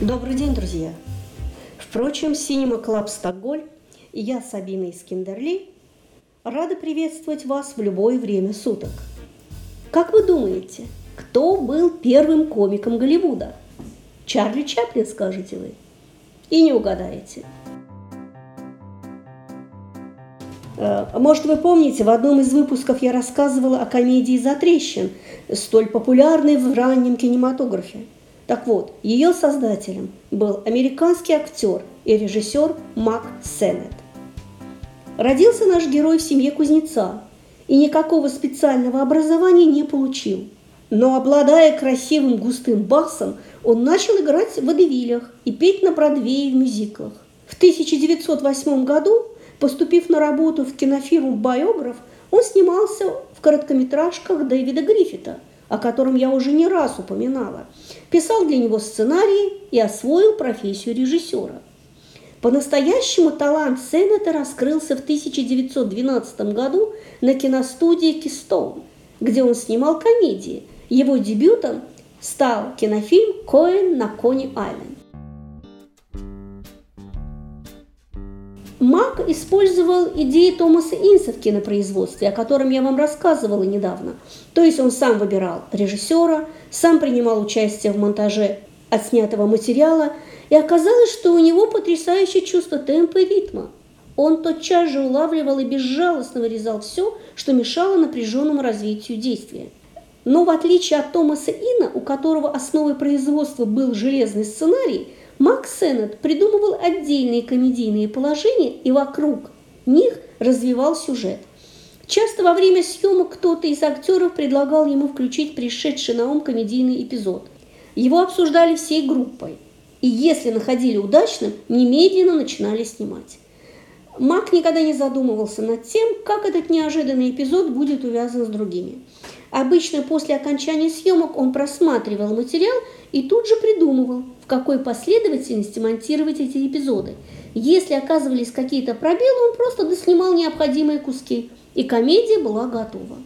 Добрый день, друзья! Впрочем, Cinema Club Стокгольм и я, Сабина из Киндерли, рада приветствовать вас в любое время суток. Как вы думаете, кто был первым комиком Голливуда? Чарли Чаплин, скажете вы? И не угадаете. Э, может, вы помните, в одном из выпусков я рассказывала о комедии «Затрещин», столь популярной в раннем кинематографе. Так вот, ее создателем был американский актер и режиссер Мак Сеннет. Родился наш герой в семье кузнеца и никакого специального образования не получил. Но обладая красивым густым басом, он начал играть в водевилях и петь на Бродвее в мюзиклах. В 1908 году, поступив на работу в кинофирму «Биограф», он снимался в короткометражках Дэвида Гриффита, о котором я уже не раз упоминала. Писал для него сценарии и освоил профессию режиссера – по-настоящему талант Сеннета раскрылся в 1912 году на киностудии Кистоун, где он снимал комедии. Его дебютом стал кинофильм «Коэн на Кони-Айленд». Мак использовал идеи Томаса Инса в кинопроизводстве, о котором я вам рассказывала недавно. То есть он сам выбирал режиссера, сам принимал участие в монтаже отснятого материала – и оказалось, что у него потрясающее чувство темпа и ритма. Он тотчас же улавливал и безжалостно вырезал все, что мешало напряженному развитию действия. Но в отличие от Томаса Ина, у которого основой производства был железный сценарий, Макс Сеннет придумывал отдельные комедийные положения и вокруг них развивал сюжет. Часто во время съемок кто-то из актеров предлагал ему включить пришедший на ум комедийный эпизод. Его обсуждали всей группой – и если находили удачным, немедленно начинали снимать. Мак никогда не задумывался над тем, как этот неожиданный эпизод будет увязан с другими. Обычно после окончания съемок он просматривал материал и тут же придумывал, в какой последовательности монтировать эти эпизоды. Если оказывались какие-то пробелы, он просто доснимал необходимые куски, и комедия была готова.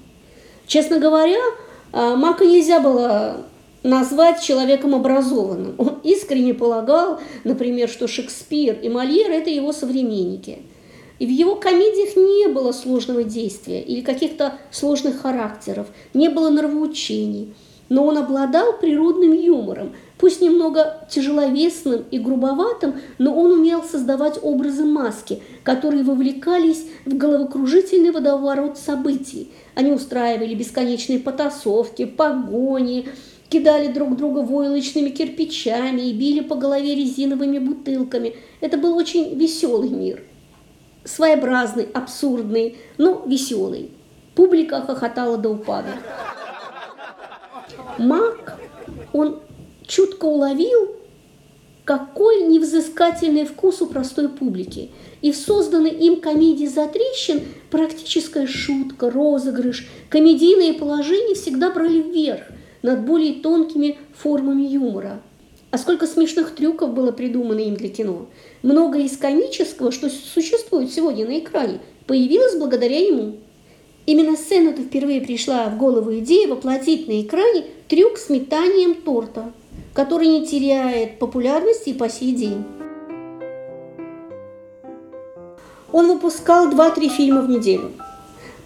Честно говоря, а, Мака нельзя было назвать человеком образованным. Он искренне полагал, например, что Шекспир и Мольер – это его современники. И в его комедиях не было сложного действия или каких-то сложных характеров, не было нравоучений. Но он обладал природным юмором, пусть немного тяжеловесным и грубоватым, но он умел создавать образы маски, которые вовлекались в головокружительный водоворот событий. Они устраивали бесконечные потасовки, погони, кидали друг друга войлочными кирпичами и били по голове резиновыми бутылками. Это был очень веселый мир. Своеобразный, абсурдный, но веселый. Публика хохотала до упада. Мак, он чутко уловил, какой невзыскательный вкус у простой публики. И в созданной им комедии «Затрещин» практическая шутка, розыгрыш, комедийные положения всегда брали вверх – над более тонкими формами юмора. А сколько смешных трюков было придумано им для кино. Многое из комического, что существует сегодня на экране, появилось благодаря ему. Именно сцену-то впервые пришла в голову идея воплотить на экране трюк с метанием торта, который не теряет популярности и по сей день. Он выпускал 2-3 фильма в неделю.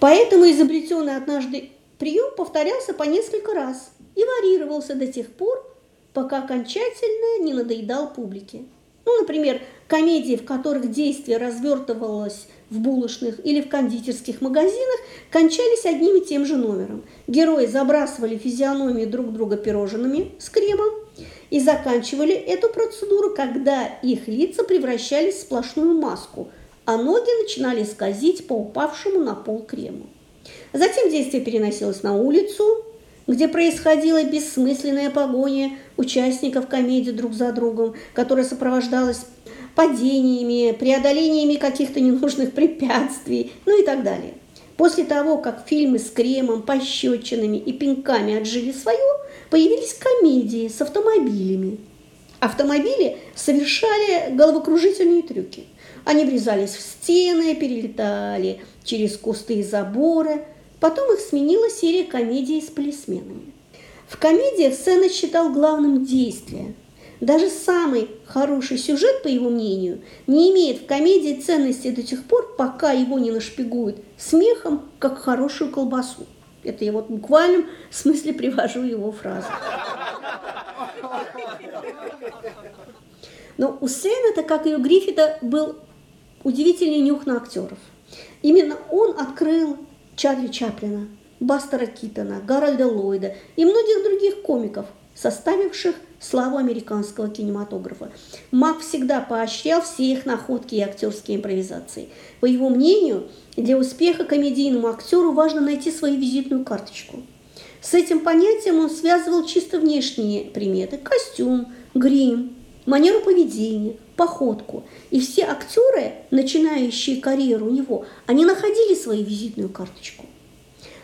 Поэтому изобретенный однажды прием повторялся по несколько раз – и варьировался до тех пор, пока окончательно не надоедал публике. Ну, например, комедии, в которых действие развертывалось в булочных или в кондитерских магазинах, кончались одним и тем же номером. Герои забрасывали физиономии друг друга пирожными с кремом и заканчивали эту процедуру, когда их лица превращались в сплошную маску, а ноги начинали скользить по упавшему на пол крему. Затем действие переносилось на улицу, где происходила бессмысленная погоня участников комедии друг за другом, которая сопровождалась падениями, преодолениями каких-то ненужных препятствий, ну и так далее. После того, как фильмы с кремом, пощечинами и пинками отжили свое, появились комедии с автомобилями. Автомобили совершали головокружительные трюки. Они врезались в стены, перелетали через кусты и заборы – Потом их сменила серия комедий с полисменами. В комедиях сцена считал главным действие. Даже самый хороший сюжет, по его мнению, не имеет в комедии ценности до тех пор, пока его не нашпигуют смехом, как хорошую колбасу. Это я вот в буквальном смысле привожу его фразу. Но у Сеннета, как и у Гриффита, был удивительный нюх на актеров. Именно он открыл Чарли Чаплина, Бастера Китона, Гарольда Ллойда и многих других комиков, составивших славу американского кинематографа. Мак всегда поощрял все их находки и актерские импровизации. По его мнению, для успеха комедийному актеру важно найти свою визитную карточку. С этим понятием он связывал чисто внешние приметы – костюм, грим, манеру поведения, походку. И все актеры, начинающие карьеру у него, они находили свою визитную карточку.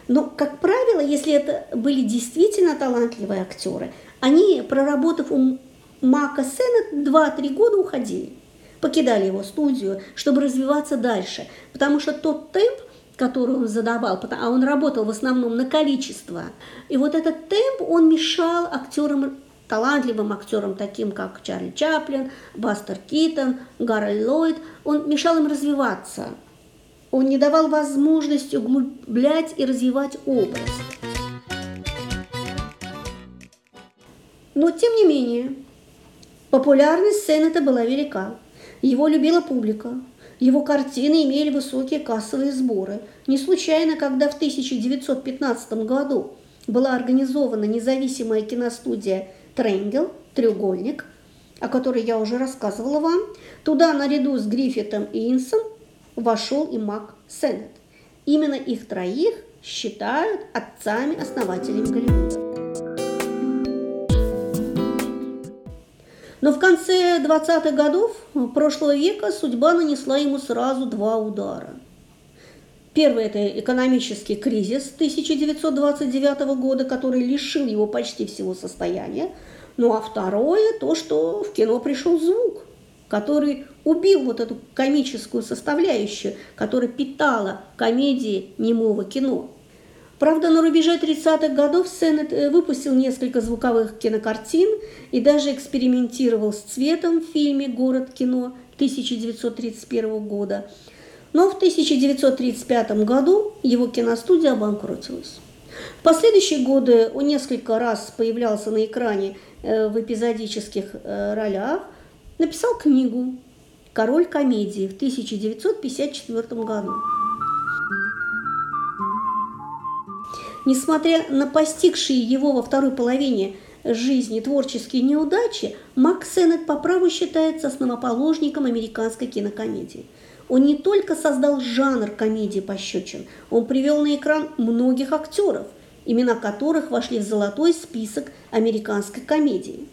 Но, как правило, если это были действительно талантливые актеры, они, проработав у Мака Сеннет 2-3 года, уходили, покидали его студию, чтобы развиваться дальше, потому что тот темп, который он задавал, а он работал в основном на количество, и вот этот темп, он мешал актерам талантливым актерам, таким как Чарли Чаплин, Бастер Китон, Гарольд Ллойд, он мешал им развиваться. Он не давал возможности углублять и развивать образ. Но, тем не менее, популярность Сеннета была велика. Его любила публика. Его картины имели высокие кассовые сборы. Не случайно, когда в 1915 году была организована независимая киностудия «Тренгел», «Треугольник», о которой я уже рассказывала вам, туда наряду с Гриффитом и Инсом вошел и Мак Сеннет. Именно их троих считают отцами-основателями Голливуда. Но в конце 20-х годов прошлого века судьба нанесла ему сразу два удара. Первый – это экономический кризис 1929 года, который лишил его почти всего состояния. Ну а второе – то, что в кино пришел звук, который убил вот эту комическую составляющую, которая питала комедии немого кино. Правда, на рубеже 30-х годов Сеннет э, выпустил несколько звуковых кинокартин и даже экспериментировал с цветом в фильме «Город кино» 1931 года. Но в 1935 году его киностудия обанкротилась. В последующие годы он несколько раз появлялся на экране э, в эпизодических э, ролях, написал книгу «Король комедии» в 1954 году. Несмотря на постигшие его во второй половине жизни творческие неудачи, Мак Сеннет по праву считается основоположником американской кинокомедии. Он не только создал жанр комедии пощечин, он привел на экран многих актеров, имена которых вошли в золотой список американской комедии.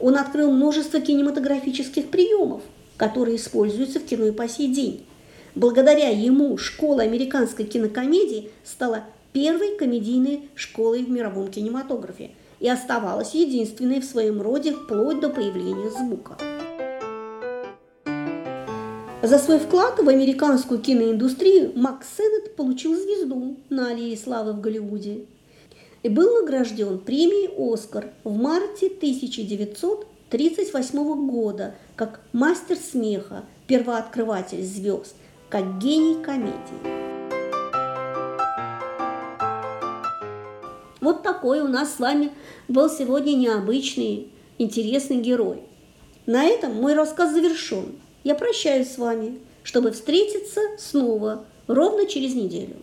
Он открыл множество кинематографических приемов, которые используются в кино и по сей день. Благодаря ему школа американской кинокомедии стала первой комедийной школой в мировом кинематографе и оставалась единственной в своем роде вплоть до появления звука. За свой вклад в американскую киноиндустрию Макс Сеннет получил звезду на аллее славы в Голливуде и был награжден премией «Оскар» в марте 1938 года как мастер смеха, первооткрыватель звезд, как гений комедии. Вот такой у нас с вами был сегодня необычный, интересный герой. На этом мой рассказ завершен. Я прощаюсь с вами, чтобы встретиться снова ровно через неделю.